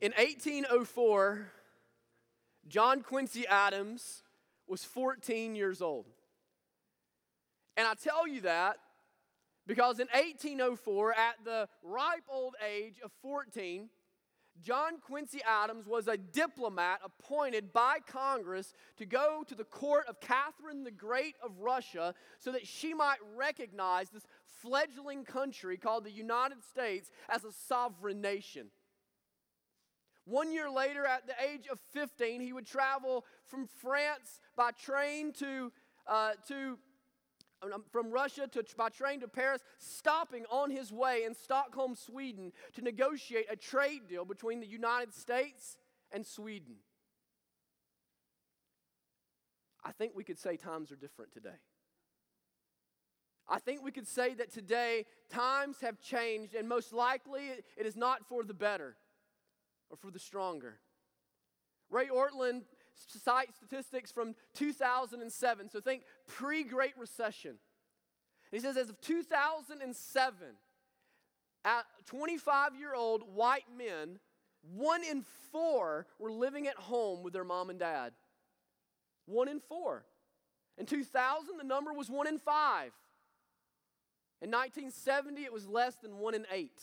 In 1804, John Quincy Adams was 14 years old. And I tell you that because in 1804, at the ripe old age of 14, John Quincy Adams was a diplomat appointed by Congress to go to the court of Catherine the Great of Russia so that she might recognize this fledgling country called the United States as a sovereign nation. One year later, at the age of 15, he would travel from France by train to, uh, to um, from Russia to, by train to Paris, stopping on his way in Stockholm, Sweden, to negotiate a trade deal between the United States and Sweden. I think we could say times are different today. I think we could say that today times have changed, and most likely it is not for the better or for the stronger. Ray Ortlund cites statistics from 2007. So think pre Great Recession. He says, as of 2007, at 25 year old white men, one in four were living at home with their mom and dad. One in four. In 2000, the number was one in five. In 1970, it was less than one in eight.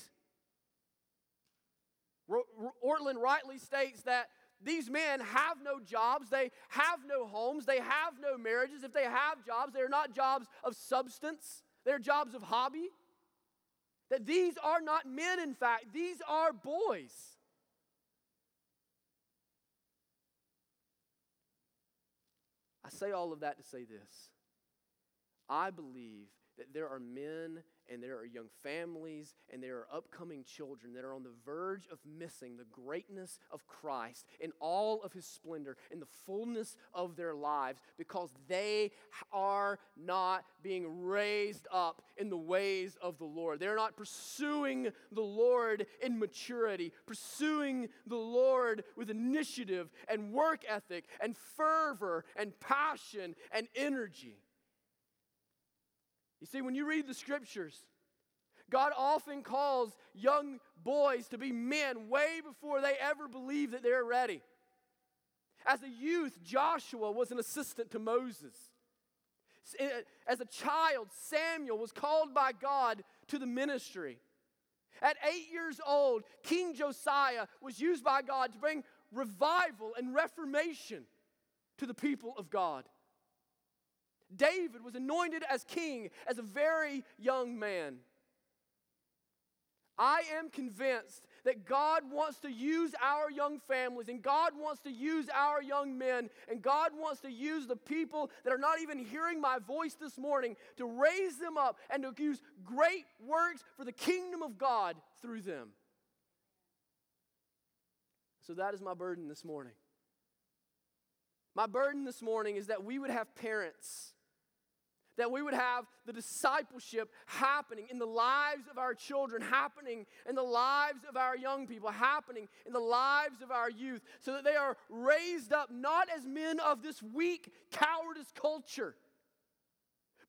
Ortlund rightly states that these men have no jobs, they have no homes, they have no marriages. If they have jobs, they're not jobs of substance, they're jobs of hobby. That these are not men, in fact, these are boys. I say all of that to say this. I believe that there are men and there are young families and there are upcoming children that are on the verge of missing the greatness of Christ in all of his splendor, in the fullness of their lives, because they are not being raised up in the ways of the Lord. They're not pursuing the Lord in maturity, pursuing the Lord with initiative and work ethic and fervor and passion and energy. You see, when you read the scriptures, God often calls young boys to be men way before they ever believe that they're ready. As a youth, Joshua was an assistant to Moses. Eh, as a child, Samuel was called by God to the ministry. At eight years old, King Josiah was used by God to bring revival and reformation to the people of God. David was anointed as king as a very young man. I am convinced that God wants to use our young families and God wants to use our young men and God wants to use the people that are not even hearing my voice this morning to raise them up and to use great works for the kingdom of God through them. So that is my burden this morning. My burden this morning is that we would have parents that we would have the discipleship happening in the lives of our children, happening in the lives of our young people, happening in the lives of our youth, so that they are raised up not as men of this weak, cowardice culture,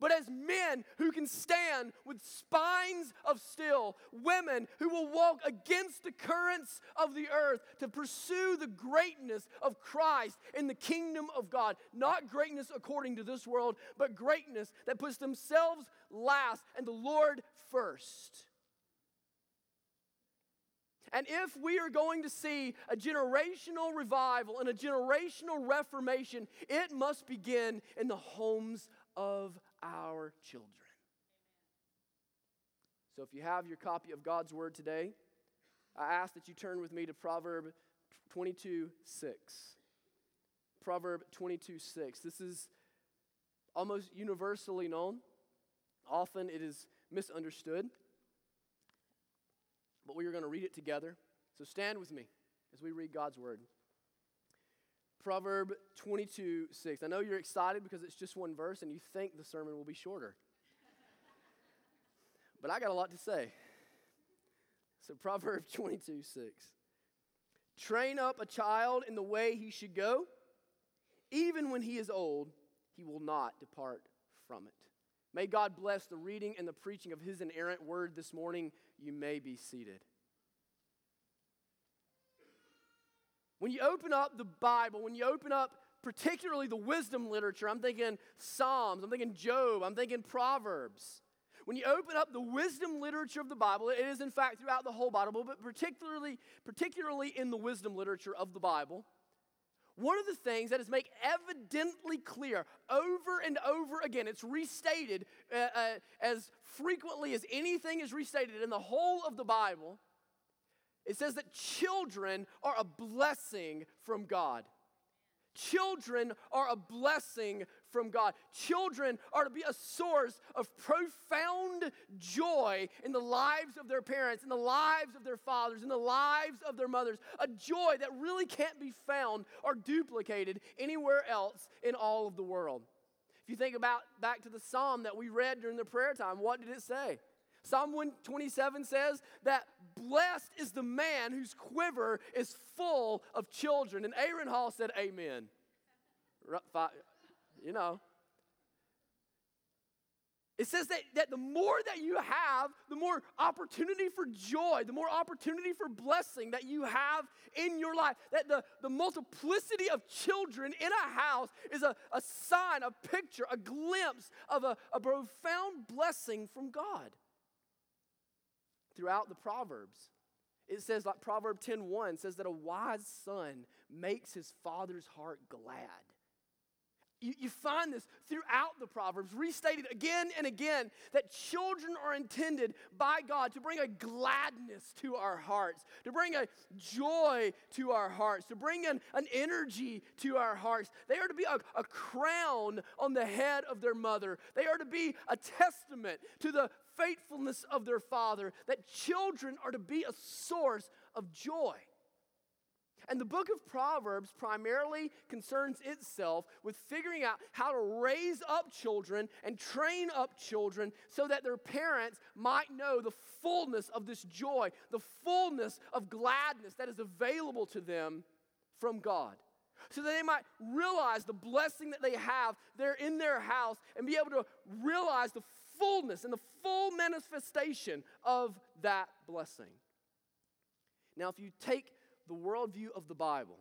but as men who can stand with spines of steel, women who will walk against the currents of the earth to pursue the greatness of Christ in the kingdom of God. Not greatness according to this world, but greatness that puts themselves last and the Lord first. And if we are going to see a generational revival and a generational reformation, it must begin in the homes of our children. So if you have your copy of God's Word today, I ask that you turn with me to Proverb 22 6. Proverb 22 6. This is almost universally known. Often it is misunderstood. But we are going to read it together. So stand with me as we read God's Word. Proverb 22 6. I know you're excited because it's just one verse and you think the sermon will be shorter. but I got a lot to say. So, Proverbs 22 6. Train up a child in the way he should go. Even when he is old, he will not depart from it. May God bless the reading and the preaching of his inerrant word this morning. You may be seated. When you open up the Bible, when you open up particularly the wisdom literature, I'm thinking Psalms, I'm thinking Job, I'm thinking Proverbs. When you open up the wisdom literature of the Bible, it is in fact throughout the whole Bible, but particularly, particularly in the wisdom literature of the Bible, one of the things that is made evidently clear over and over again, it's restated uh, uh, as frequently as anything is restated in the whole of the Bible. It says that children are a blessing from God. Children are a blessing from God. Children are to be a source of profound joy in the lives of their parents, in the lives of their fathers, in the lives of their mothers. A joy that really can't be found or duplicated anywhere else in all of the world. If you think about back to the psalm that we read during the prayer time, what did it say? Psalm 127 says that blessed is the man whose quiver is full of children. And Aaron Hall said, Amen. You know. It says that, that the more that you have, the more opportunity for joy, the more opportunity for blessing that you have in your life. That the, the multiplicity of children in a house is a, a sign, a picture, a glimpse of a, a profound blessing from God throughout the Proverbs. It says, like Proverb 10:1 says that a wise son makes his father's heart glad. You, you find this throughout the Proverbs, restated again and again, that children are intended by God to bring a gladness to our hearts, to bring a joy to our hearts, to bring an, an energy to our hearts. They are to be a, a crown on the head of their mother, they are to be a testament to the faithfulness of their father, that children are to be a source of joy. And the book of Proverbs primarily concerns itself with figuring out how to raise up children and train up children so that their parents might know the fullness of this joy, the fullness of gladness that is available to them from God. So that they might realize the blessing that they have there in their house and be able to realize the fullness and the full manifestation of that blessing. Now, if you take the worldview of the Bible,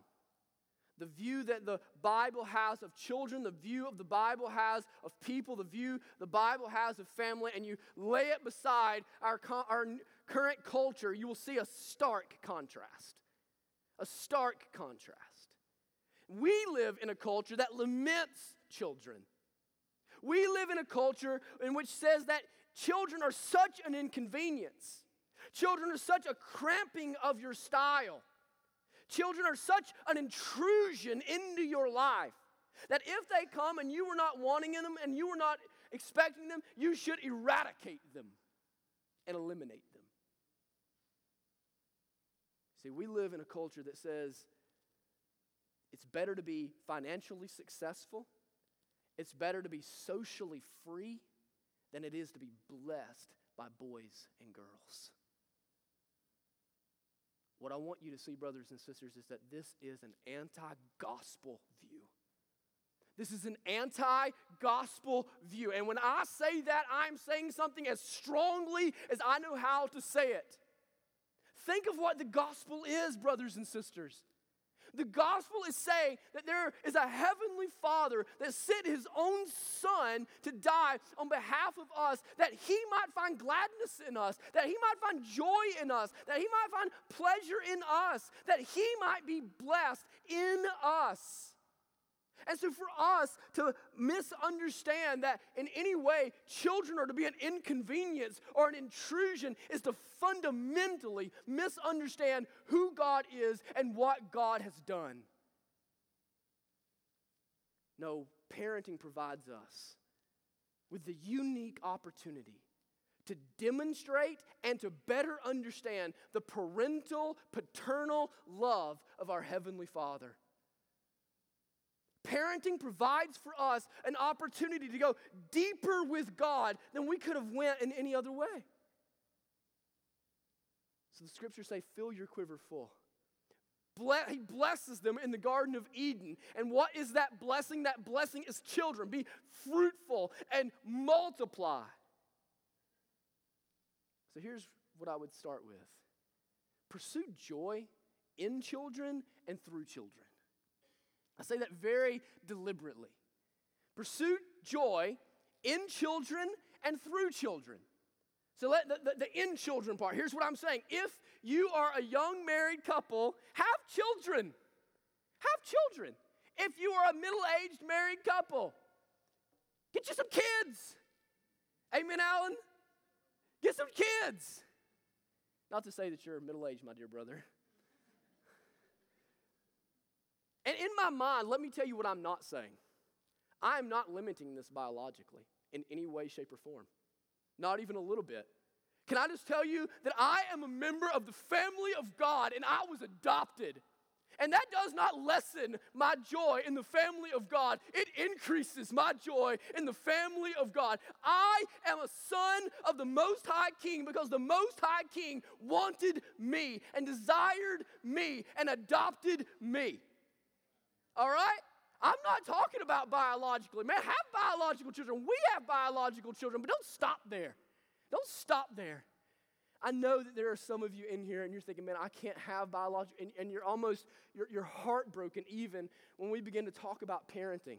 the view that the Bible has of children, the view of the Bible has of people, the view the Bible has of family, and you lay it beside our, our current culture, you will see a stark contrast. A stark contrast. We live in a culture that laments children. We live in a culture in which says that children are such an inconvenience. Children are such a cramping of your style. Children are such an intrusion into your life that if they come and you were not wanting them and you were not expecting them, you should eradicate them and eliminate them. See, we live in a culture that says it's better to be financially successful, it's better to be socially free than it is to be blessed by boys and girls. What I want you to see, brothers and sisters, is that this is an anti gospel view. This is an anti gospel view. And when I say that, I'm saying something as strongly as I know how to say it. Think of what the gospel is, brothers and sisters. The gospel is saying that there is a heavenly Father that sent his own Son to die on behalf of us, that he might find gladness in us, that he might find joy in us, that he might find pleasure in us, that he might be blessed in us. And so, for us to misunderstand that in any way children are to be an inconvenience or an intrusion is to fundamentally misunderstand who God is and what God has done. No, parenting provides us with the unique opportunity to demonstrate and to better understand the parental, paternal love of our Heavenly Father. Parenting provides for us an opportunity to go deeper with God than we could have went in any other way. So the scriptures say, fill your quiver full. he blesses them in the Garden of Eden. And what is that blessing? That blessing is children. Be fruitful and multiply. So here's what I would start with pursue joy in children and through children. I say that very deliberately. Pursue joy in children and through children. So let the, the, the, in children part. Here's what I'm saying. If you are a young married couple, have children. Have children. If you are a middle-aged married couple, get you some kids. Amen, Alan? Get some kids. Not to say that you're middle aged, my dear brother. And in my mind, let me tell you what I'm not saying. I am not limiting this biologically in any way, shape, or form. Not even a little bit. Can I just tell you that I am a member of the family of God and I was adopted? And that does not lessen my joy in the family of God. It increases my joy in the family of God. I am a son of the Most High King because the Most High King wanted me and desired me and adopted me. All right? I'm not talking about biologically. Man, have biological children. We have biological children, but don't stop there. Don't stop there. I know that there are some of you in here and you're thinking, man, I can't have biological, and, and you're almost, you're, you're heartbroken even when we begin to talk about parenting.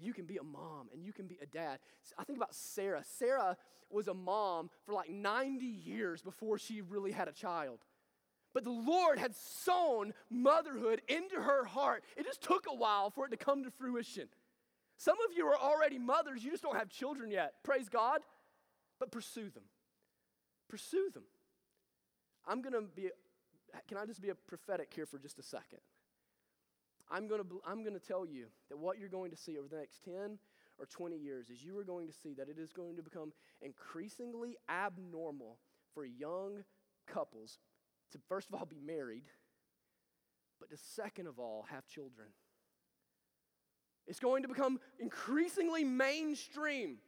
You can be a mom and you can be a dad. I think about Sarah. Sarah was a mom for like 90 years before she really had a child. But the Lord had sown motherhood into her heart. It just took a while for it to come to fruition. Some of you are already mothers, you just don't have children yet. Praise God. But pursue them. Pursue them. I'm going to be, can I just be a prophetic here for just a second? I'm going to, I'm going to tell you that what you're going to see over the next 10 or 20 years is you are going to see that it is going to become increasingly abnormal for young couples to, first of all, be married, but to, second of all, have children. It's going to become increasingly mainstream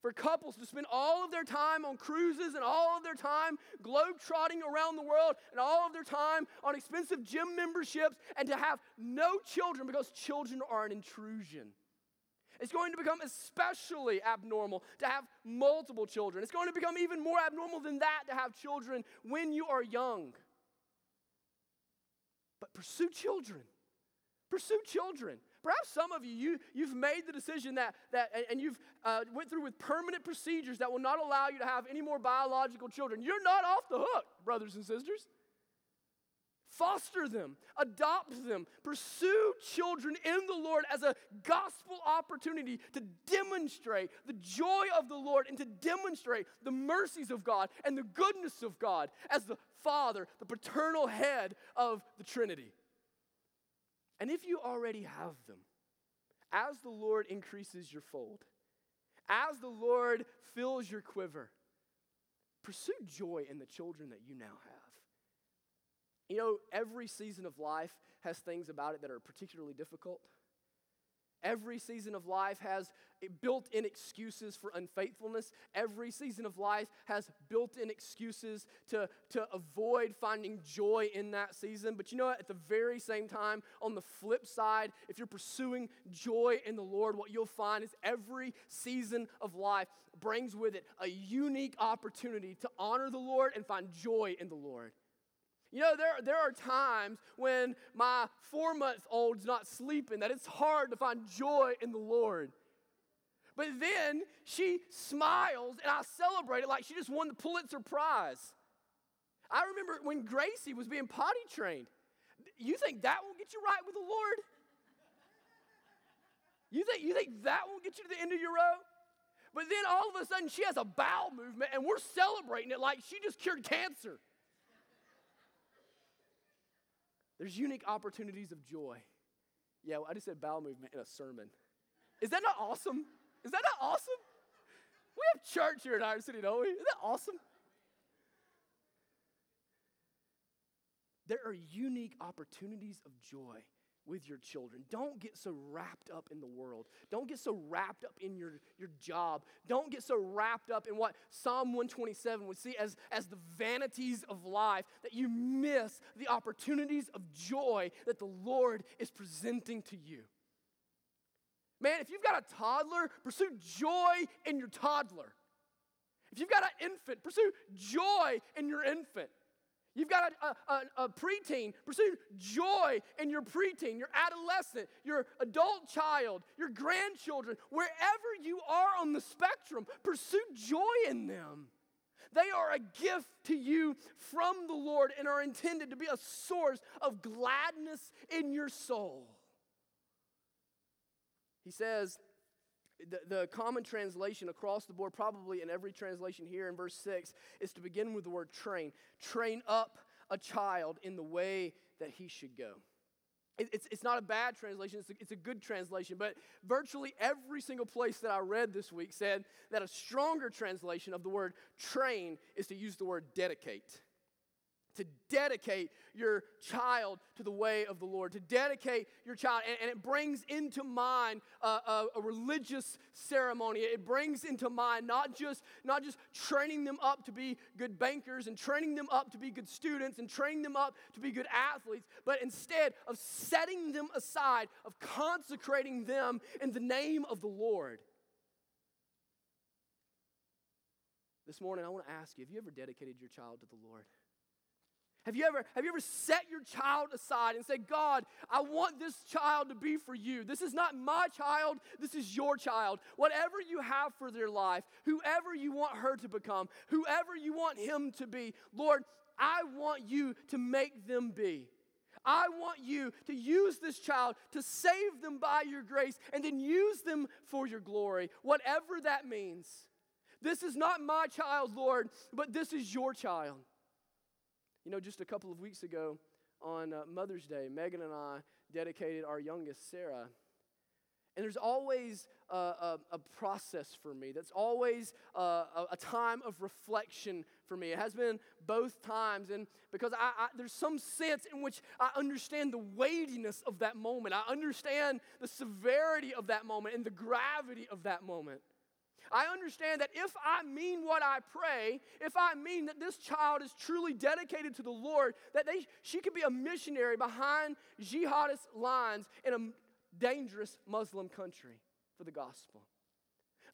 for couples to spend all of their time on cruises and all of their time globe-trotting around the world and all of their time on expensive gym memberships and to have no children because children are an intrusion. It's going to become especially abnormal to have multiple children. It's going to become even more abnormal than that to have children when you are young. But pursue children. Pursue children. Perhaps some of you, you you've made the decision that, that and you've uh, went through with permanent procedures that will not allow you to have any more biological children. You're not off the hook, brothers and sisters. Foster them, adopt them, pursue children in the Lord as a gospel opportunity to demonstrate the joy of the Lord and to demonstrate the mercies of God and the goodness of God as the Father, the paternal head of the Trinity. And if you already have them, as the Lord increases your fold, as the Lord fills your quiver, pursue joy in the children that you now have. You know, every season of life has things about it that are particularly difficult. Every season of life has built in excuses for unfaithfulness. Every season of life has built in excuses to, to avoid finding joy in that season. But you know what? At the very same time, on the flip side, if you're pursuing joy in the Lord, what you'll find is every season of life brings with it a unique opportunity to honor the Lord and find joy in the Lord. You know, there, there are times when my four month old's not sleeping that it's hard to find joy in the Lord. But then she smiles and I celebrate it like she just won the Pulitzer Prize. I remember when Gracie was being potty trained. You think that won't get you right with the Lord? You think, you think that won't get you to the end of your rope? But then all of a sudden she has a bowel movement and we're celebrating it like she just cured cancer. There's unique opportunities of joy. Yeah, well, I just said bowel movement in a sermon. Is that not awesome? Is that not awesome? We have church here in our city, don't we? Isn't that awesome? There are unique opportunities of joy with your children. Don't get so wrapped up in the world. Don't get so wrapped up in your, your job. Don't get so wrapped up in what Psalm 127 would see as, as the vanities of life that you miss the opportunities of joy that the Lord is presenting to you. Man, if you've got a toddler, pursue joy in your toddler. If you've got an infant, pursue joy in your infant. You've got a, a, a, preteen. Pursue joy in your preteen, your adolescent, your adult child, your grandchildren. Wherever you are on the spectrum, pursue joy in them. They are a gift to you from the Lord and are intended to be a source of gladness in your soul. He says, the, the common translation across the board, probably in every translation here in verse 6, is to begin with the word train. Train up a child in the way that he should go. It, it's, it's not a bad translation, it's a, it's a good translation, but virtually every single place that I read this week said that a stronger translation of the word train is to use the word dedicate to dedicate your child to the way of the Lord, to dedicate your child. And, and it brings into mind a, a, a, religious ceremony. It brings into mind not just, not just training them up to be good bankers and training them up to be good students and training them up to be good athletes, but instead of setting them aside, of consecrating them in the name of the Lord. This morning, I want to ask you have you ever dedicated your child to the Lord? Have you ever have you ever set your child aside and said, "God, I want this child to be for you. This is not my child, this is your child. Whatever you have for their life, whoever you want her to become, whoever you want him to be, Lord, I want you to make them be." I want you to use this child to save them by your grace and then use them for your glory, whatever that means. This is not my child, Lord, but this is your child. You know, just a couple of weeks ago on uh, Mother's Day, Megan and I dedicated our youngest, Sarah. And there's always a, a, a process for me. That's always a, a, time of reflection for me. It has been both times. And because I, I, there's some sense in which I understand the weightiness of that moment, I understand the severity of that moment and the gravity of that moment. I understand that if I mean what I pray, if I mean that this child is truly dedicated to the Lord, that they, she could be a missionary behind jihadist lines in a dangerous Muslim country for the gospel.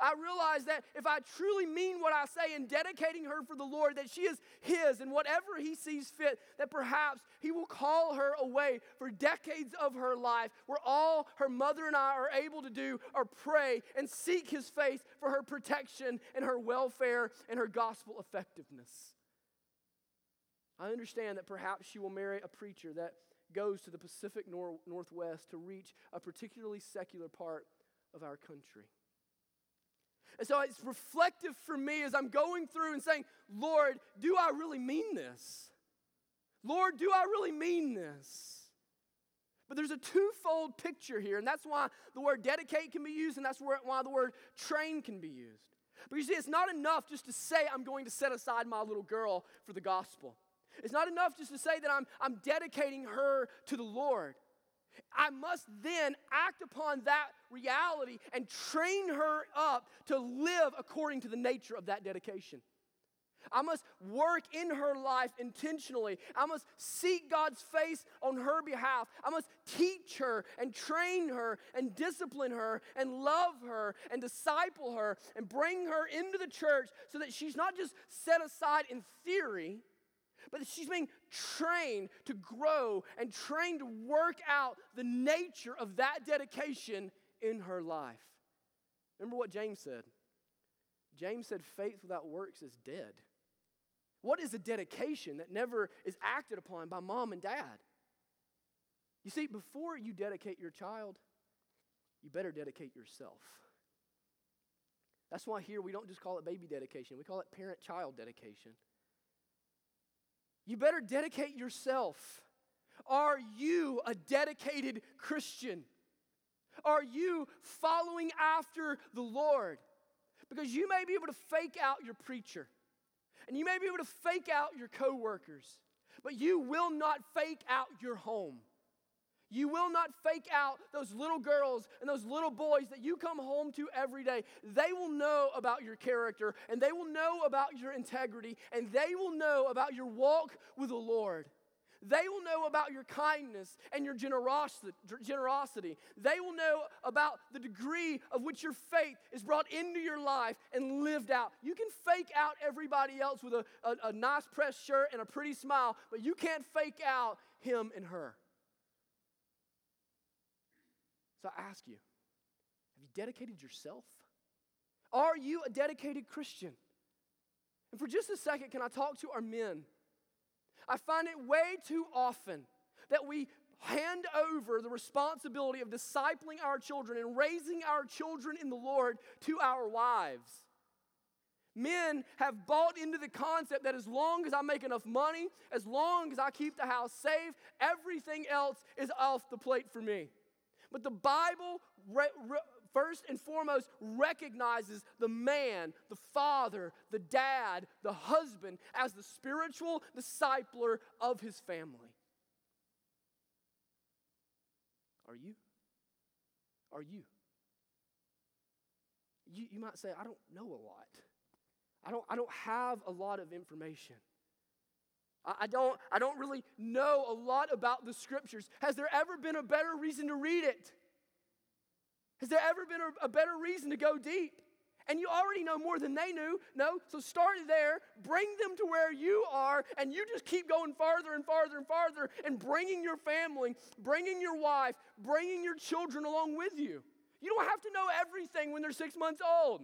I realize that if I truly mean what I say in dedicating her for the Lord, that she is His, and whatever He sees fit, that perhaps He will call her away for decades of her life, where all her mother and I are able to do are pray and seek His face for her protection and her welfare and her gospel effectiveness. I understand that perhaps she will marry a preacher that goes to the Pacific Nor- Northwest to reach a particularly secular part of our country. And so it's reflective for me as I'm going through and saying, Lord, do I really mean this? Lord, do I really mean this? But there's a twofold picture here, and that's why the word dedicate can be used, and that's why the word train can be used. But you see, it's not enough just to say, I'm going to set aside my little girl for the gospel. It's not enough just to say that I'm, I'm dedicating her to the Lord. I must then act upon that reality and train her up to live according to the nature of that dedication. I must work in her life intentionally. I must seek God's face on her behalf. I must teach her and train her and discipline her and love her and disciple her and bring her into the church so that she's not just set aside in theory but she's being trained to grow and trained to work out the nature of that dedication in her life. Remember what James said? James said, faith without works is dead. What is a dedication that never is acted upon by mom and dad? You see, before you dedicate your child, you better dedicate yourself. That's why here we don't just call it baby dedication, we call it parent child dedication. You better dedicate yourself. Are you a dedicated Christian? Are you following after the Lord? Because you may be able to fake out your preacher, and you may be able to fake out your coworkers, but you will not fake out your home. You will not fake out those little girls and those little boys that you come home to every day. They will know about your character and they will know about your integrity and they will know about your walk with the Lord. They will know about your kindness and your generosity. They will know about the degree of which your faith is brought into your life and lived out. You can fake out everybody else with a, a, a nice pressed shirt and a pretty smile, but you can't fake out him and her. So I ask you have you dedicated yourself? Are you a dedicated Christian? And for just a second, can I talk to our men? I find it way too often that we hand over the responsibility of discipling our children and raising our children in the Lord to our wives. Men have bought into the concept that as long as I make enough money, as long as I keep the house safe, everything else is off the plate for me. But the Bible, re- re- first and foremost, recognizes the man, the father, the dad, the husband as the spiritual discipler of his family. Are you? Are you? You, you might say, I don't know a lot. I don't, I don't have a lot of information. I, don't, I don't really know a lot about the scriptures. Has there ever been a better reason to read it? Has there ever been a, a better reason to go deep? And you already know more than they knew. No, so start there, bring them to where you are, and you just keep going farther and farther and farther and bringing your family, bringing your wife, bringing your children along with you. You don't have to know everything when they're six months old.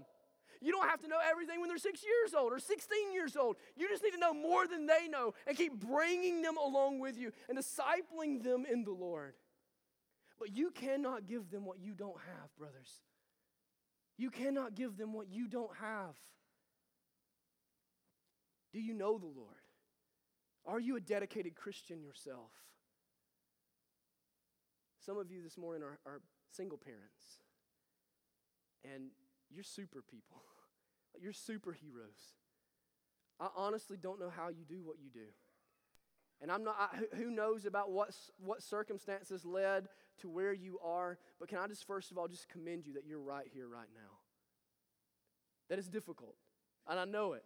You don't have to know everything when they're six years old or 16 years old. You just need to know more than they know and keep bringing them along with you and discipling them in the Lord. But you cannot give them what you don't have, brothers. You cannot give them what you don't have. Do you know the Lord? Are you a dedicated Christian yourself? Some of you this morning are, are single parents, and you're super people. You're superheroes. I honestly don't know how you do what you do. And I'm not, I, who knows about what, what circumstances led to where you are, but can I just first of all just commend you that you're right here, right now? That is difficult, and I know it.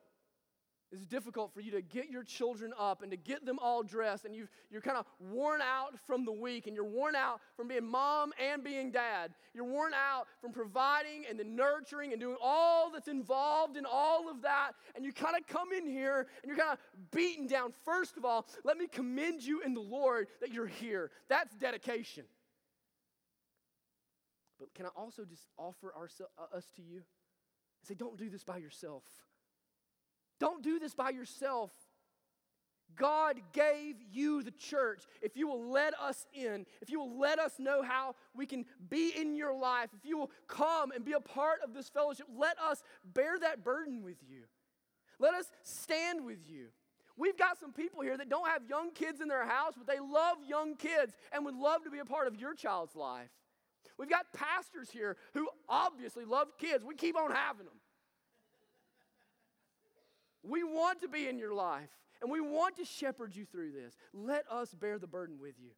It's difficult for you to get your children up and to get them all dressed, and you you're kind of worn out from the week, and you're worn out from being mom and being dad. You're worn out from providing and the nurturing and doing all that's involved in all of that, and you kind of come in here and you're kind of beaten down. First of all, let me commend you in the Lord that you're here. That's dedication. But can I also just offer ourselves, uh, us to you and say, don't do this by yourself. Don't do this by yourself. God gave you the church. If you will let us in, if you will let us know how we can be in your life, if you will come and be a part of this fellowship, let us bear that burden with you. Let us stand with you. We've got some people here that don't have young kids in their house, but they love young kids and would love to be a part of your child's life. We've got pastors here who obviously love kids. We keep on having them. We want to be in your life and we want to shepherd you through this. Let us bear the burden with you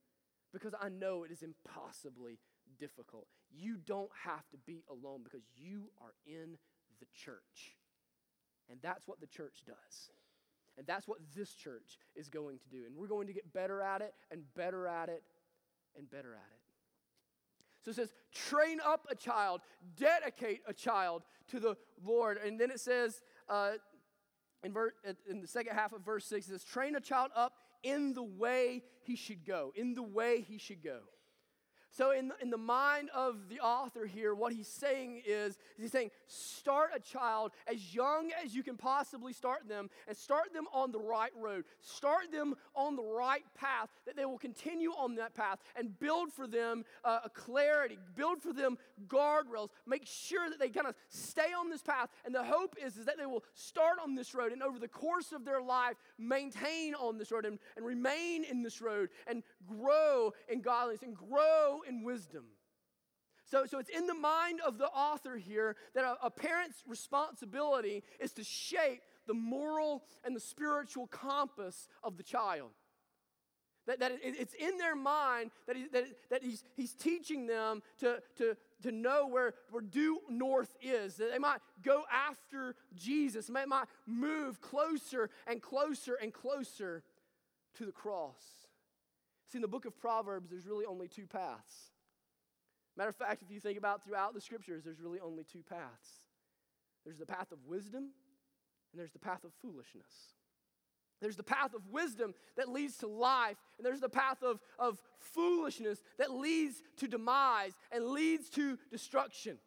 because I know it is impossibly difficult. You don't have to be alone because you are in the church. And that's what the church does. And that's what this church is going to do. And we're going to get better at it and better at it and better at it. So it says, train up a child, dedicate a child to the Lord. And then it says, uh, in, ver- in the second half of verse 6, it says, train a child up in the way he should go. In the way he should go. So, in the, in the mind of the author here, what he's saying is, he's saying, start a child as young as you can possibly start them and start them on the right road. Start them on the right path, that they will continue on that path and build for them uh, a clarity, build for them guardrails, make sure that they kind of stay on this path. And the hope is, is that they will start on this road and over the course of their life, maintain on this road and, and remain in this road and grow in godliness and grow in wisdom. So, so it's in the mind of the author here that a, a parent's responsibility is to shape the moral and the spiritual compass of the child. That, that it, it's in their mind that, he, that, that he's, he's teaching them to, to, to know where, where due north is, that they might go after Jesus, they might move closer and closer and closer to the cross. See, in the book of Proverbs, there's really only two paths. Matter of fact, if you think about throughout the scriptures, there's really only two paths there's the path of wisdom, and there's the path of foolishness. There's the path of wisdom that leads to life, and there's the path of, of foolishness that leads to demise and leads to destruction.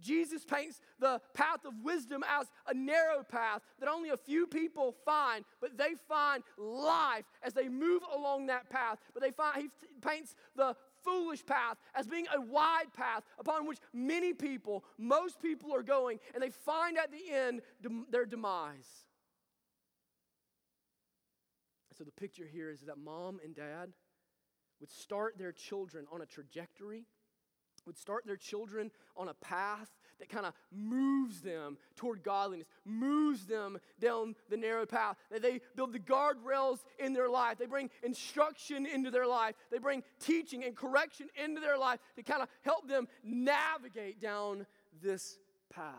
Jesus paints the path of wisdom as a narrow path that only a few people find, but they find life as they move along that path. But they find he paints the foolish path as being a wide path upon which many people, most people are going, and they find at the end their demise. So the picture here is that mom and dad would start their children on a trajectory, would start their children on a path that kind of moves them toward godliness, moves them down the narrow path. That they build the guardrails in their life. They bring instruction into their life. They bring teaching and correction into their life to kind of help them navigate down this path.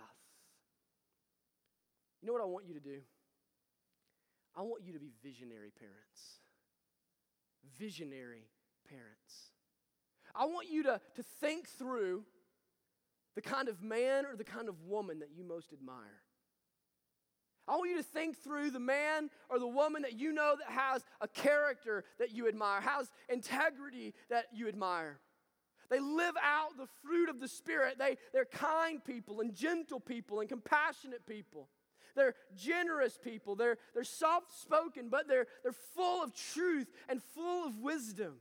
You know what I want you to do? I want you to be visionary parents. Visionary parents. I want you to, to think through the kind of man or the kind of woman that you most admire. I want you to think through the man or the woman that you know that has a character that you admire, has integrity that you admire. They live out the fruit of the Spirit. They, they're kind people and gentle people and compassionate people. They're generous people. They're, they're soft spoken, but they're, they're full of truth and full of wisdom.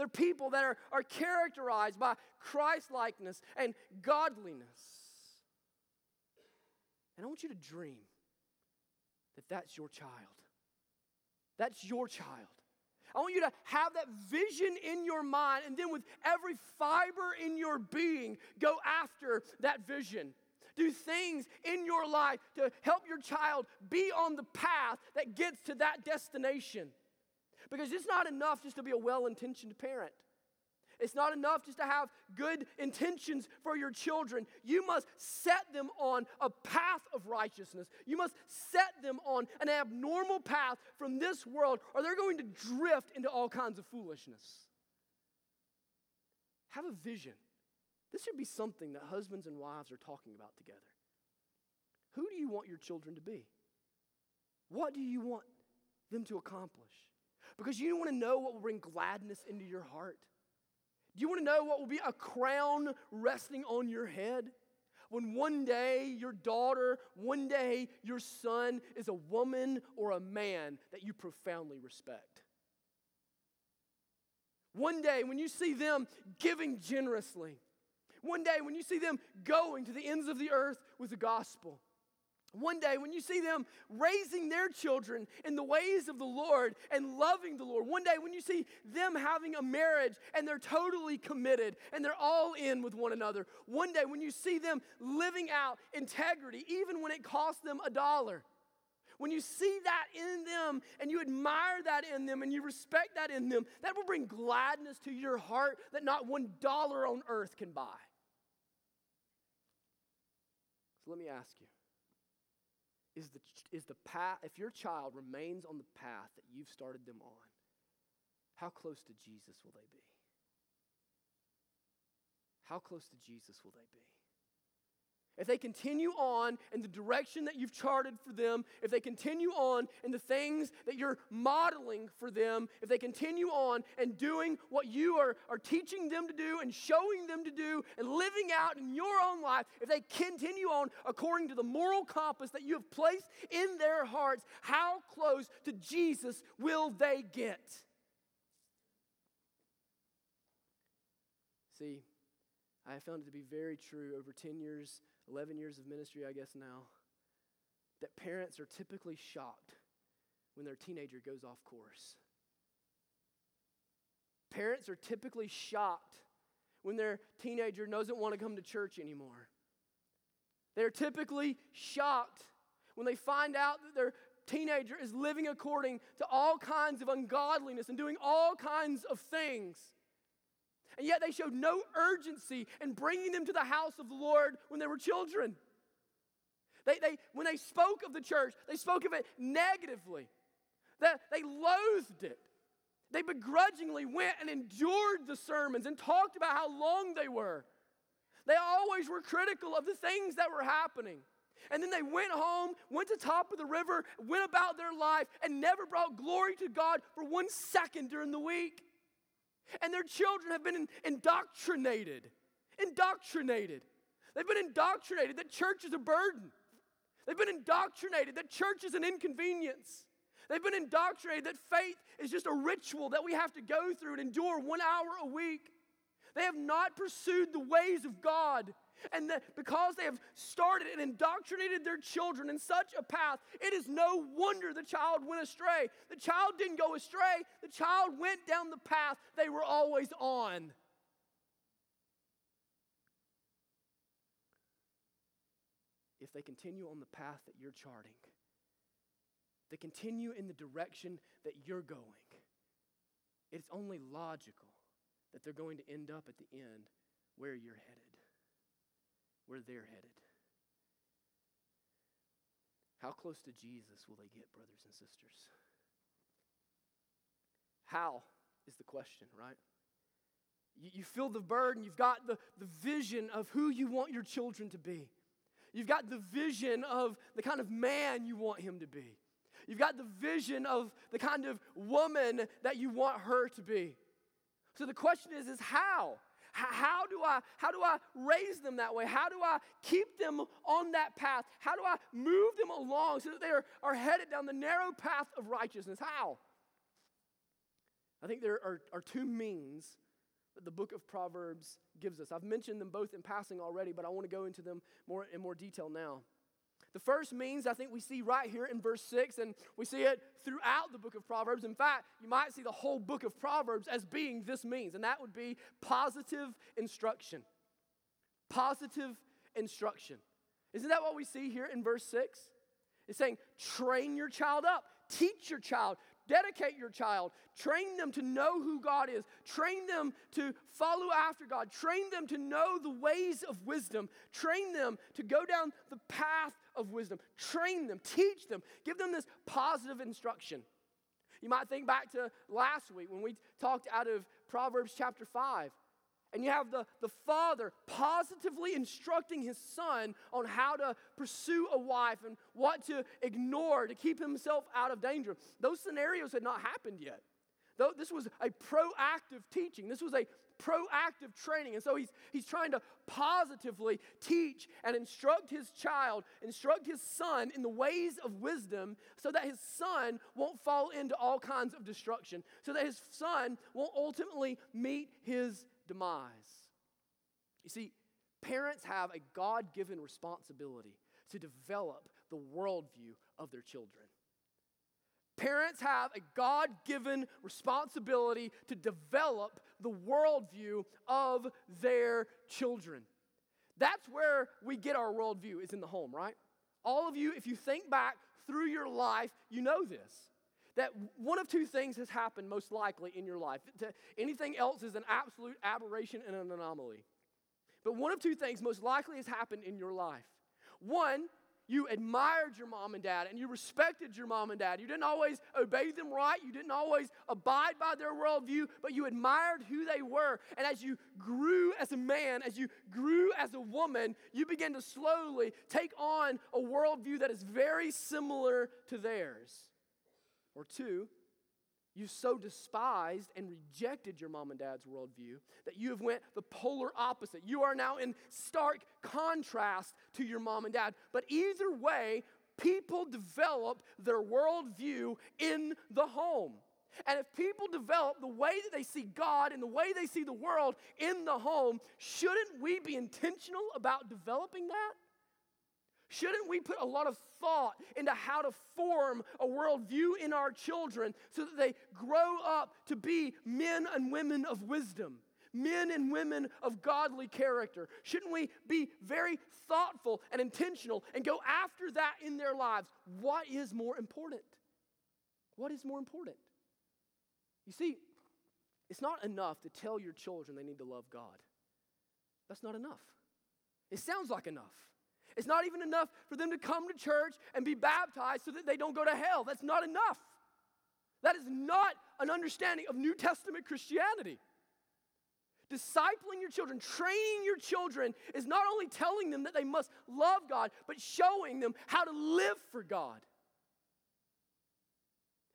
They're people that are, are characterized by Christ likeness and godliness. And I want you to dream that that's your child. That's your child. I want you to have that vision in your mind, and then with every fiber in your being, go after that vision do things in your life to help your child be on the path that gets to that destination. Because it's not enough just to be a well intentioned parent. It's not enough just to have good intentions for your children. You must set them on a path of righteousness. You must set them on an abnormal path from this world, or they're going to drift into all kinds of foolishness. Have a vision. This should be something that husbands and wives are talking about together. Who do you want your children to be? What do you want them to accomplish? Because you want to know what will bring gladness into your heart. Do you want to know what will be a crown resting on your head? When one day your daughter, one day your son is a woman or a man that you profoundly respect. One day when you see them giving generously, one day when you see them going to the ends of the earth with the gospel. One day, when you see them raising their children in the ways of the Lord and loving the Lord, one day when you see them having a marriage and they're totally committed and they're all in with one another, one day when you see them living out integrity, even when it costs them a dollar, when you see that in them and you admire that in them and you respect that in them, that will bring gladness to your heart that not one dollar on earth can buy. So let me ask you is the, is the path, if your child remains on the path that you've started them on, how close to Jesus will they be? How close to Jesus will they be? If they continue on in the direction that you've charted for them, if they continue on in the things that you're modeling for them, if they continue on and doing what you are, are teaching them to do and showing them to do and living out in your own life, if they continue on according to the moral compass that you have placed in their hearts, how close to Jesus will they get? See, I have found it to be very true over 10 years 11 years of ministry, I guess now, that parents are typically shocked when their teenager goes off course. Parents are typically shocked when their teenager doesn't want to come to church anymore. They're typically shocked when they find out that their teenager is living according to all kinds of ungodliness and doing all kinds of things. And yet they showed no urgency in bringing them to the house of the Lord when they were children. They, they, when they spoke of the church, they spoke of it negatively. That they loathed it. They begrudgingly went and endured the sermons and talked about how long they were. They always were critical of the things that were happening. And then they went home, went to top of the river, went about their life, and never brought glory to God for one second during the week. And their children have been indoctrinated. Indoctrinated. They've been indoctrinated that church is a burden. They've been indoctrinated that church is an inconvenience. They've been indoctrinated that faith is just a ritual that we have to go through and endure one hour a week. They have not pursued the ways of God. And that because they have started and indoctrinated their children in such a path, it is no wonder the child went astray. The child didn't go astray, the child went down the path they were always on. If they continue on the path that you're charting, they continue in the direction that you're going, it's only logical that they're going to end up at the end where you're headed, where they're headed. How close to Jesus will they get, brothers and sisters? How is the question, right? You, you feel the burden, you've got the, the vision of who you want your children to be. You've got the vision of the kind of man you want him to be. You've got the vision of the kind of woman that you want her to be. So the question is, is how? How do I how do I raise them that way? How do I keep them on that path? How do I move them along so that they are, are headed down the narrow path of righteousness? How? I think there are, are two means that the book of Proverbs gives us. I've mentioned them both in passing already, but I want to go into them more in more detail now. The first means I think we see right here in verse 6, and we see it throughout the book of Proverbs. In fact, you might see the whole book of Proverbs as being this means, and that would be positive instruction. Positive instruction. Isn't that what we see here in verse 6? It's saying, train your child up, teach your child, Dedicate your child. Train them to know who God is. Train them to follow after God. Train them to know the ways of wisdom. Train them to go down the path of wisdom. Train them, teach them, give them this positive instruction. You might think back to last week when we talked out of Proverbs chapter 5. And you have the, the father positively instructing his son on how to pursue a wife and what to ignore to keep himself out of danger. Those scenarios had not happened yet. Though this was a proactive teaching, this was a proactive training. And so he's, he's trying to positively teach and instruct his child, instruct his son in the ways of wisdom so that his son won't fall into all kinds of destruction, so that his son won't ultimately meet his demise. You see, parents have a God given responsibility to develop the worldview of their children. Parents have a God given responsibility to develop the worldview of their children. That's where we get our worldview, is in the home, right? All of you, if you think back through your life, you know this that one of two things has happened most likely in your life. Anything else is an absolute aberration and an anomaly. But one of two things most likely has happened in your life. One, you admired your mom and dad and you respected your mom and dad. You didn't always obey them right, you didn't always abide by their worldview, but you admired who they were. And as you grew as a man, as you grew as a woman, you began to slowly take on a worldview that is very similar to theirs. Or two, you so despised and rejected your mom and dad's worldview that you have went the polar opposite. You are now in stark contrast to your mom and dad. But either way, people develop their worldview in the home. And if people develop the way that they see God and the way they see the world in the home, shouldn't we be intentional about developing that? Shouldn't we put a lot of thought into how to form a worldview in our children so that they grow up to be men and women of wisdom? men and women of godly character? Shouldn't we be very thoughtful and intentional and go after that in their lives? What is more important? What is more important? You see, it's not enough to tell your children they need to love God. That's not enough. It sounds like enough. It's not even enough for them to come to church and be baptized so that they don't go to hell. That's not enough. That is not an understanding of New Testament Christianity. Discipling your children, training your children is not only telling them that they must love God, but showing them how to live for God.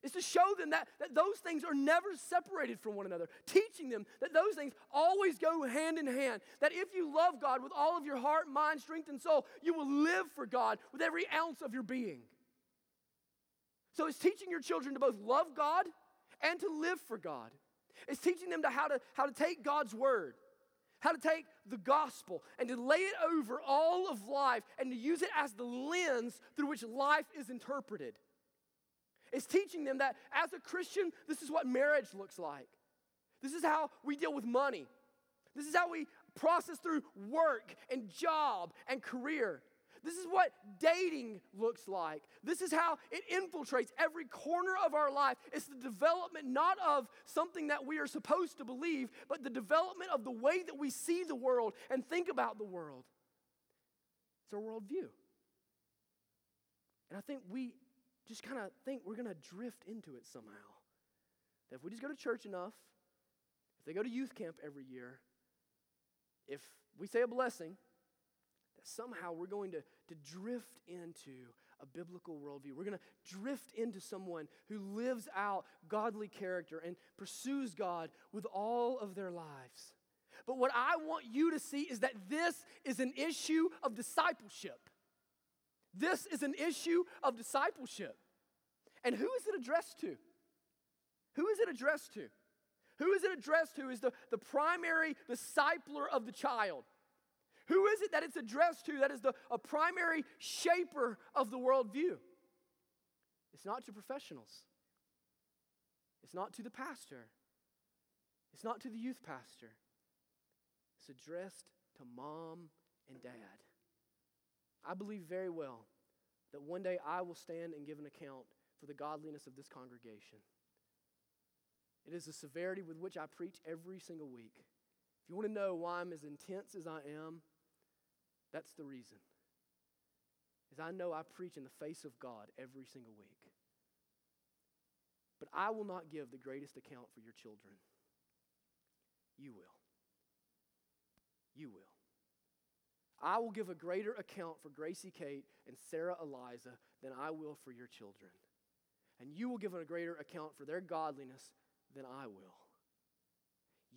It's to show them that, that those things are never separated from one another, teaching them that those things always go hand in hand. That if you love God with all of your heart, mind, strength, and soul, you will live for God with every ounce of your being. So it's teaching your children to both love God and to live for God. It's teaching them to how to, how to take God's word, how to take the gospel and to lay it over all of life and to use it as the lens through which life is interpreted. It's teaching them that as a Christian, this is what marriage looks like. This is how we deal with money. This is how we process through work and job and career. This is what dating looks like. This is how it infiltrates every corner of our life. It's the development not of something that we are supposed to believe, but the development of the way that we see the world and think about the world. It's our worldview. And I think we just kind of think we're going to drift into it somehow. That if we just go to church enough, if they go to youth camp every year, if we say a blessing, that somehow we're going to, to drift into a biblical worldview. We're going to drift into someone who lives out godly character and pursues God with all of their lives. But what I want you to see is that this is an issue of discipleship. This is an issue of discipleship. And who is it addressed to? Who is it addressed to? Who is it addressed to is the, the primary discipler of the child. Who is it that it's addressed to that is the a primary shaper of the worldview? It's not to professionals. It's not to the pastor. It's not to the youth pastor. It's addressed to mom and dad. I believe very well that one day I will stand and give an account for the godliness of this congregation. It is the severity with which I preach every single week. If you want to know why I'm as intense as I am, that's the reason. Is I know I preach in the face of God every single week. But I will not give the greatest account for your children. You will. You will. I will give a greater account for Gracie Kate and Sarah Eliza than I will for your children. And you will give a greater account for their godliness than I will.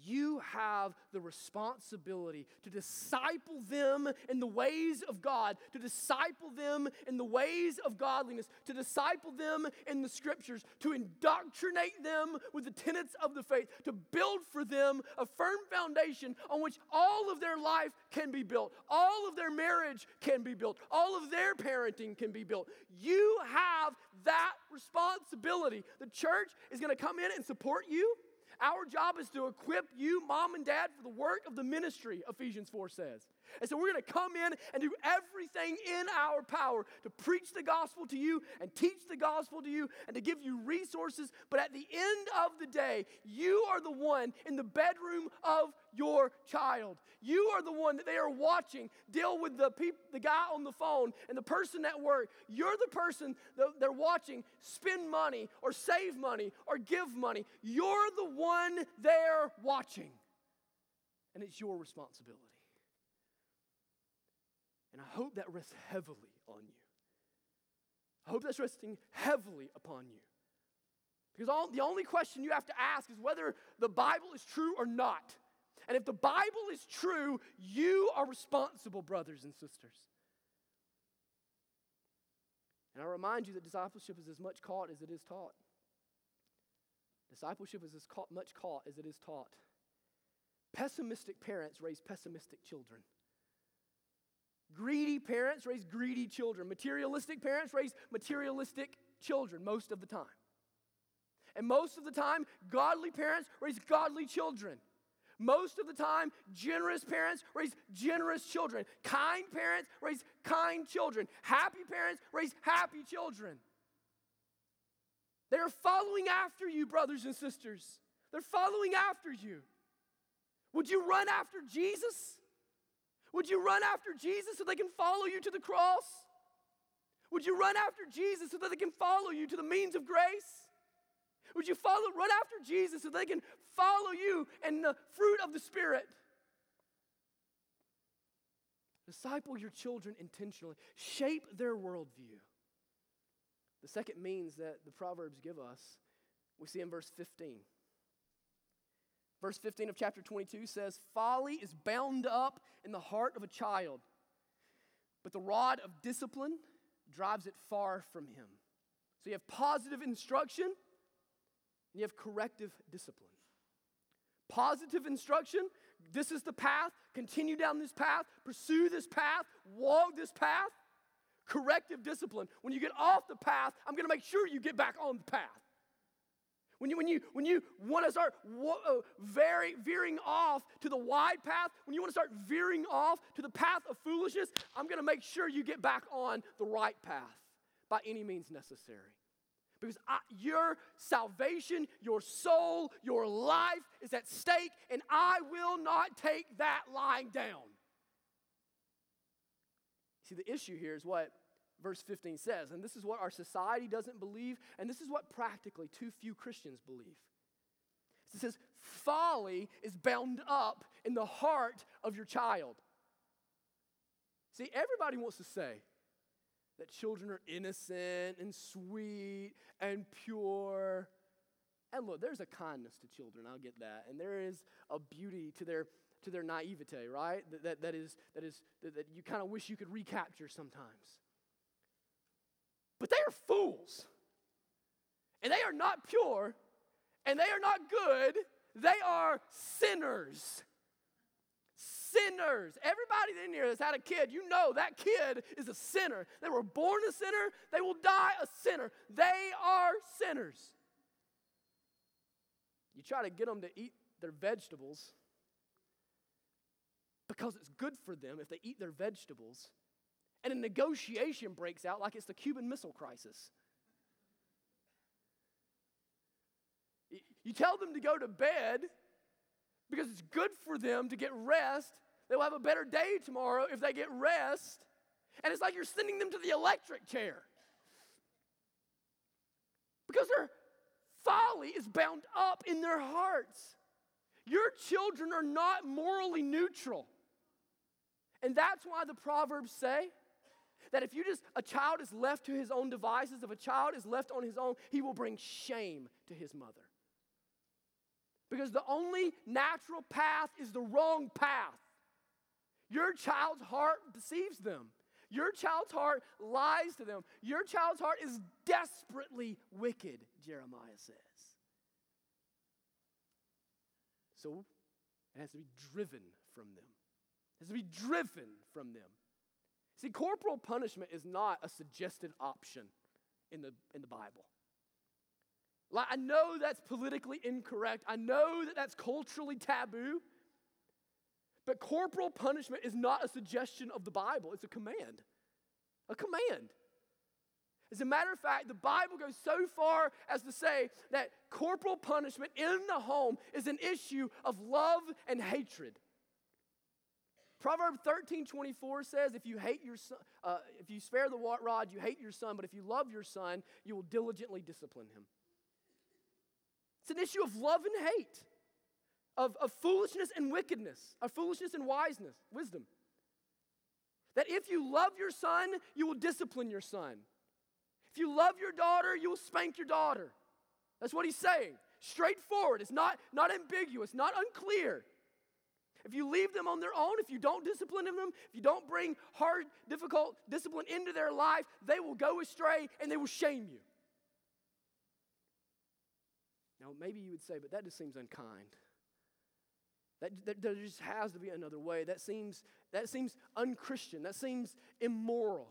You have the responsibility to disciple them in the ways of God, to disciple them in the ways of godliness, to disciple them in the scriptures, to indoctrinate them with the tenets of the faith, to build for them a firm foundation on which all of their life can be built, all of their marriage can be built, all of their parenting can be built. You have that responsibility. The church is going to come in and support you. Our job is to equip you, mom and dad, for the work of the ministry, Ephesians 4 says. And so we're going to come in and do everything in our power to preach the gospel to you and teach the gospel to you and to give you resources. But at the end of the day, you are the one in the bedroom of your child. You are the one that they are watching deal with the, peop- the guy on the phone and the person at work. You're the person that they're watching spend money or save money or give money. You're the one they're watching. And it's your responsibility. And I hope that rests heavily on you. I hope that's resting heavily upon you. Because all, the only question you have to ask is whether the Bible is true or not. And if the Bible is true, you are responsible, brothers and sisters. And I remind you that discipleship is as much caught as it is taught. Discipleship is as much caught as it is taught. Pessimistic parents raise pessimistic children. Greedy parents raise greedy children. Materialistic parents raise materialistic children most of the time. And most of the time, godly parents raise godly children. Most of the time, generous parents raise generous children. Kind parents raise kind children. Happy parents raise happy children. They're following after you, brothers and sisters. They're following after you. Would you run after Jesus? Would you run after Jesus so they can follow you to the cross? Would you run after Jesus so that they can follow you to the means of grace? Would you follow, run after Jesus so they can follow you and the fruit of the Spirit? Disciple your children intentionally, shape their worldview. The second means that the Proverbs give us, we see in verse 15. Verse 15 of chapter 22 says, Folly is bound up in the heart of a child, but the rod of discipline drives it far from him. So you have positive instruction and you have corrective discipline. Positive instruction, this is the path, continue down this path, pursue this path, walk this path. Corrective discipline, when you get off the path, I'm gonna make sure you get back on the path. When you, when you, when you want to start uh, very veering off to the wide path, when you want to start veering off to the path of foolishness, I'm going to make sure you get back on the right path by any means necessary. Because I, your salvation, your soul, your life is at stake, and I will not take that lying down. See, the issue here is what verse 15 says, and this is what our society doesn't believe, and this is what practically too few Christians believe. It says, folly is bound up in the heart of your child. See, everybody wants to say, that children are innocent and sweet and pure. And look, there's a kindness to children, I'll get that. And there is a beauty to their to their naivete, right? That, that, that is that is that, that you kind of wish you could recapture sometimes. But they are fools. And they are not pure, and they are not good. They are sinners sinners. Everybody in here that's had a kid, you know that kid is a sinner. They were born a sinner, they will die a sinner. They are sinners. You try to get them to eat their vegetables because it's good for them if they eat their vegetables. And a negotiation breaks out like it's the Cuban Missile Crisis. You tell them to go to bed because it's good for them to get rest. They'll have a better day tomorrow if they get rest. And it's like you're sending them to the electric chair. Because their folly is bound up in their hearts. Your children are not morally neutral. And that's why the Proverbs say that if you just, a child is left to his own devices, if a child is left on his own, he will bring shame to his mother. Because the only natural path is the wrong path. Your child's heart deceives them. Your child's heart lies to them. Your child's heart is desperately wicked, Jeremiah says. So it has to be driven from them. It has to be driven from them. See, corporal punishment is not a suggested option in the, in the Bible. Like, I know that's politically incorrect. I know that that's culturally taboo. But corporal punishment is not a suggestion of the Bible, it's a command. A command. As a matter of fact, the Bible goes so far as to say that corporal punishment in the home is an issue of love and hatred. Proverb 13 24 says, if you hate your son, uh, if you spare the rod, you hate your son, but if you love your son, you will diligently discipline him. It's an issue of love and hate, of, of foolishness and wickedness, of foolishness and wiseness, wisdom. That if you love your son, you will discipline your son. If you love your daughter, you will spank your daughter. That's what he's saying. Straightforward. It's not, not ambiguous, not unclear. If you leave them on their own, if you don't discipline them, if you don't bring hard, difficult discipline into their life, they will go astray and they will shame you. Now, maybe you would say, but that just seems unkind. That, that, there just has to be another way. That seems, that seems unchristian. That seems immoral.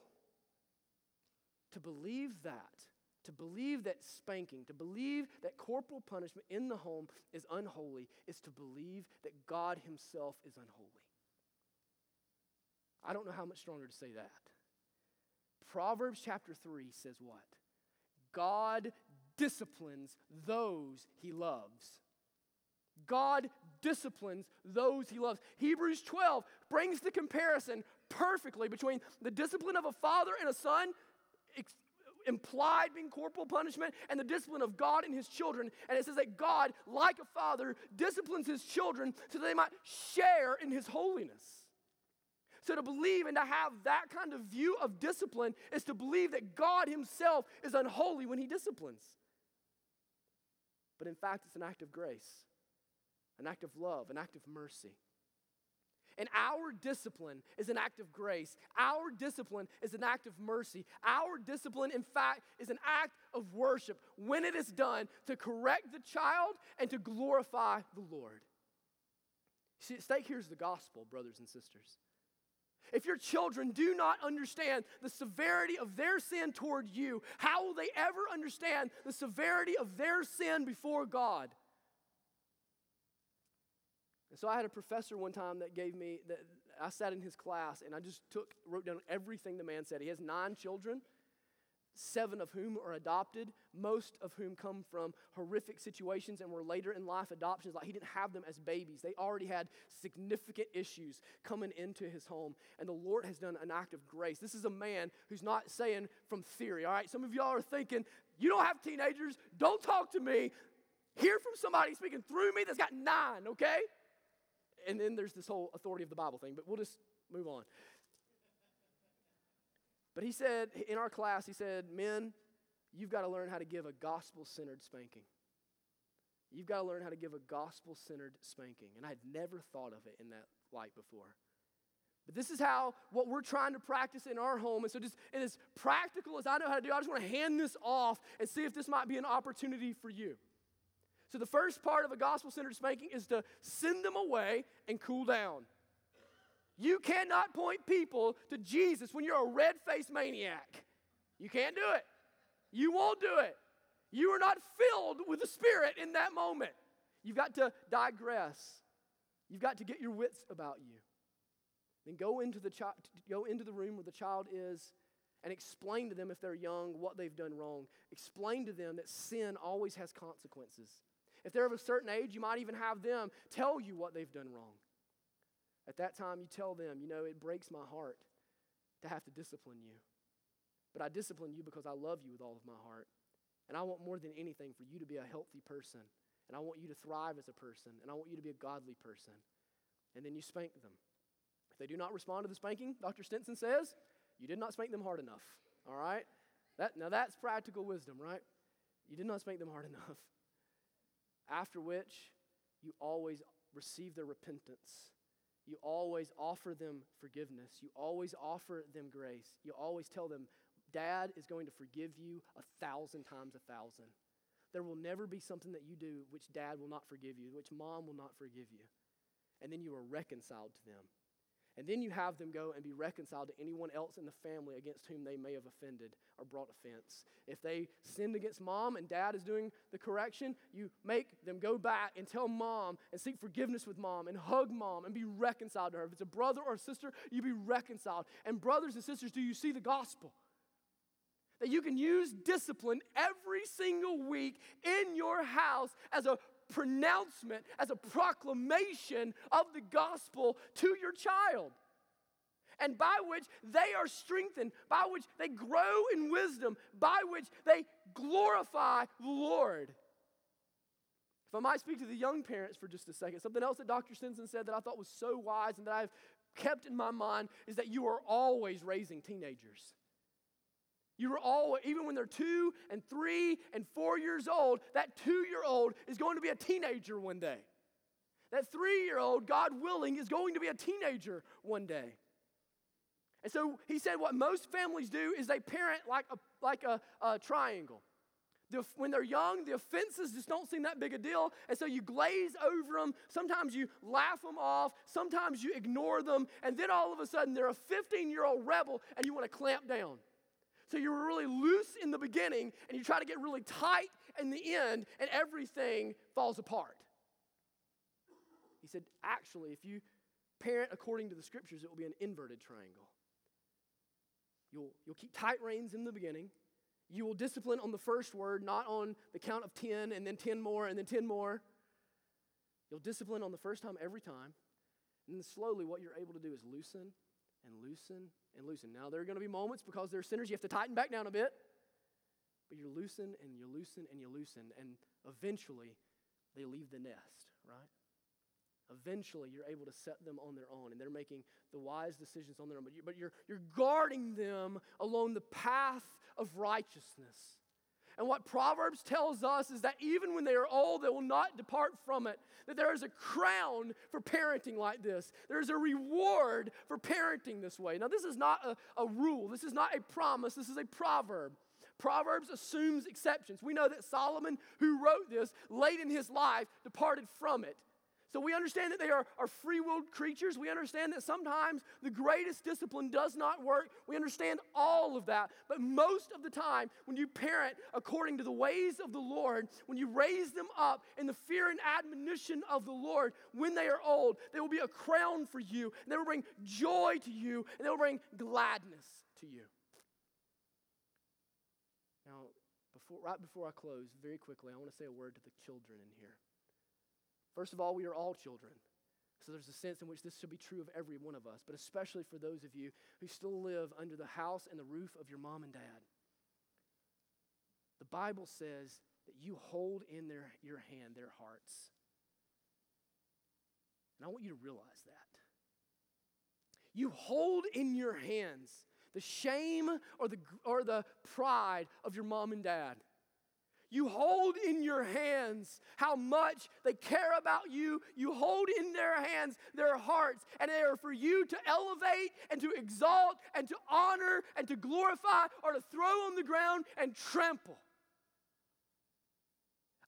To believe that, to believe that spanking, to believe that corporal punishment in the home is unholy, is to believe that God Himself is unholy. I don't know how much stronger to say that. Proverbs chapter 3 says what? God disciplines those he loves. God disciplines those he loves. Hebrews 12 brings the comparison perfectly between the discipline of a father and a son implied being corporal punishment and the discipline of God and his children. And it says that God, like a father, disciplines his children so that they might share in his holiness. So, to believe and to have that kind of view of discipline is to believe that God Himself is unholy when He disciplines. But in fact, it's an act of grace, an act of love, an act of mercy. And our discipline is an act of grace. Our discipline is an act of mercy. Our discipline, in fact, is an act of worship when it is done to correct the child and to glorify the Lord. See, at stake here is the gospel, brothers and sisters. If your children do not understand the severity of their sin toward you, how will they ever understand the severity of their sin before God? And so I had a professor one time that gave me that I sat in his class and I just took wrote down everything the man said. He has nine children, seven of whom are adopted, most of whom come from horrific situations and were later in life adoptions. Like he didn't have them as babies. They already had significant issues coming into his home. And the Lord has done an act of grace. This is a man who's not saying from theory, all right? Some of y'all are thinking, you don't have teenagers, don't talk to me. Hear from somebody speaking through me that's got nine, okay? And then there's this whole authority of the Bible thing, but we'll just move on. But he said in our class, he said, Men, you've got to learn how to give a gospel centered spanking. You've got to learn how to give a gospel centered spanking. And I'd never thought of it in that light before. But this is how what we're trying to practice in our home. And so, just and as practical as I know how to do, I just want to hand this off and see if this might be an opportunity for you. So, the first part of a gospel centered spanking is to send them away and cool down. You cannot point people to Jesus when you're a red faced maniac. You can't do it. You won't do it. You are not filled with the Spirit in that moment. You've got to digress. You've got to get your wits about you. Then go into the, chi- go into the room where the child is and explain to them if they're young what they've done wrong. Explain to them that sin always has consequences. If they're of a certain age, you might even have them tell you what they've done wrong. At that time, you tell them, you know, it breaks my heart to have to discipline you. But I discipline you because I love you with all of my heart. And I want more than anything for you to be a healthy person. And I want you to thrive as a person. And I want you to be a godly person. And then you spank them. If they do not respond to the spanking, Dr. Stinson says, you did not spank them hard enough. All right? That, now that's practical wisdom, right? You did not spank them hard enough. After which, you always receive their repentance. You always offer them forgiveness. You always offer them grace. You always tell them, Dad is going to forgive you a thousand times a thousand. There will never be something that you do which dad will not forgive you, which mom will not forgive you. And then you are reconciled to them. And then you have them go and be reconciled to anyone else in the family against whom they may have offended or brought offense. If they sinned against mom and dad is doing the correction, you make them go back and tell mom and seek forgiveness with mom and hug mom and be reconciled to her. If it's a brother or a sister, you be reconciled. And brothers and sisters, do you see the gospel? That you can use discipline every single week in your house as a pronouncement, as a proclamation of the gospel to your child. And by which they are strengthened, by which they grow in wisdom, by which they glorify the Lord. If I might speak to the young parents for just a second, something else that Dr. Stinson said that I thought was so wise and that I've kept in my mind is that you are always raising teenagers. You are all, even when they're two and three and four years old, that two year old is going to be a teenager one day. That three year old, God willing, is going to be a teenager one day. And so he said what most families do is they parent like a, like a, a triangle. The, when they're young, the offenses just don't seem that big a deal. And so you glaze over them. Sometimes you laugh them off. Sometimes you ignore them. And then all of a sudden, they're a 15 year old rebel and you want to clamp down. So you were really loose in the beginning and you try to get really tight in the end and everything falls apart. He said, actually, if you parent according to the scriptures, it will be an inverted triangle. You'll, you'll keep tight reins in the beginning. You will discipline on the first word, not on the count of 10 and then 10 more and then 10 more. You'll discipline on the first time every time. And then slowly, what you're able to do is loosen and loosen and loosen. Now, there are going to be moments because they're sinners, you have to tighten back down a bit. But you loosen and you loosen and you loosen, and eventually they leave the nest, right? Eventually, you're able to set them on their own, and they're making the wise decisions on their own. But, you, but you're, you're guarding them along the path of righteousness. And what Proverbs tells us is that even when they are old, they will not depart from it. That there is a crown for parenting like this, there is a reward for parenting this way. Now, this is not a, a rule, this is not a promise, this is a proverb. Proverbs assumes exceptions. We know that Solomon, who wrote this late in his life, departed from it. So we understand that they are, are free willed creatures. We understand that sometimes the greatest discipline does not work. We understand all of that. But most of the time, when you parent according to the ways of the Lord, when you raise them up in the fear and admonition of the Lord, when they are old, they will be a crown for you, and they will bring joy to you, and they will bring gladness to you. Now, before, right before I close, very quickly, I want to say a word to the children in here. First of all, we are all children. So there's a sense in which this should be true of every one of us, but especially for those of you who still live under the house and the roof of your mom and dad. The Bible says that you hold in their, your hand their hearts. And I want you to realize that. You hold in your hands the shame or the, or the pride of your mom and dad. You hold in your hands how much they care about you. You hold in their hands their hearts, and they are for you to elevate and to exalt and to honor and to glorify or to throw on the ground and trample.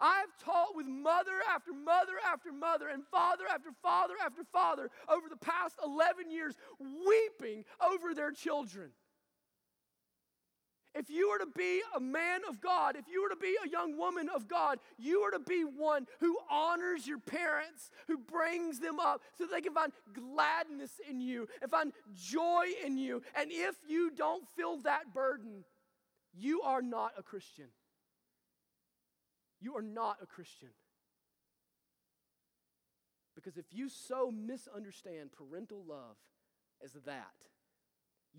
I've taught with mother after mother after mother and father after father after father over the past 11 years, weeping over their children. If you were to be a man of God, if you were to be a young woman of God, you are to be one who honors your parents, who brings them up so they can find gladness in you and find joy in you. And if you don't feel that burden, you are not a Christian. You are not a Christian. Because if you so misunderstand parental love as that,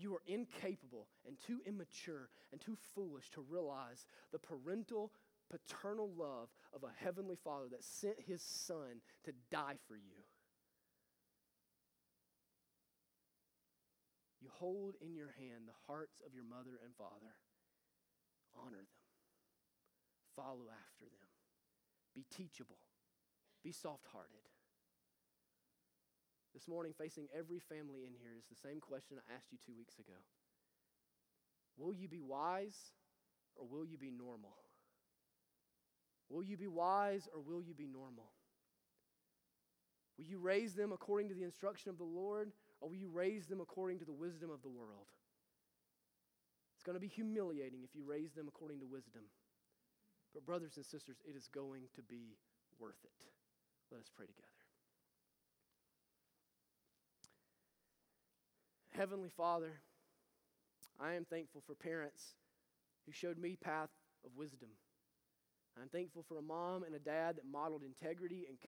you are incapable and too immature and too foolish to realize the parental, paternal love of a heavenly father that sent his son to die for you. You hold in your hand the hearts of your mother and father. Honor them. Follow after them. Be teachable. Be soft hearted. This morning, facing every family in here, is the same question I asked you two weeks ago Will you be wise or will you be normal? Will you be wise or will you be normal? Will you raise them according to the instruction of the Lord or will you raise them according to the wisdom of the world? It's going to be humiliating if you raise them according to wisdom. But, brothers and sisters, it is going to be worth it. Let us pray together. Heavenly Father, I am thankful for parents who showed me path of wisdom. I'm thankful for a mom and a dad that modeled integrity and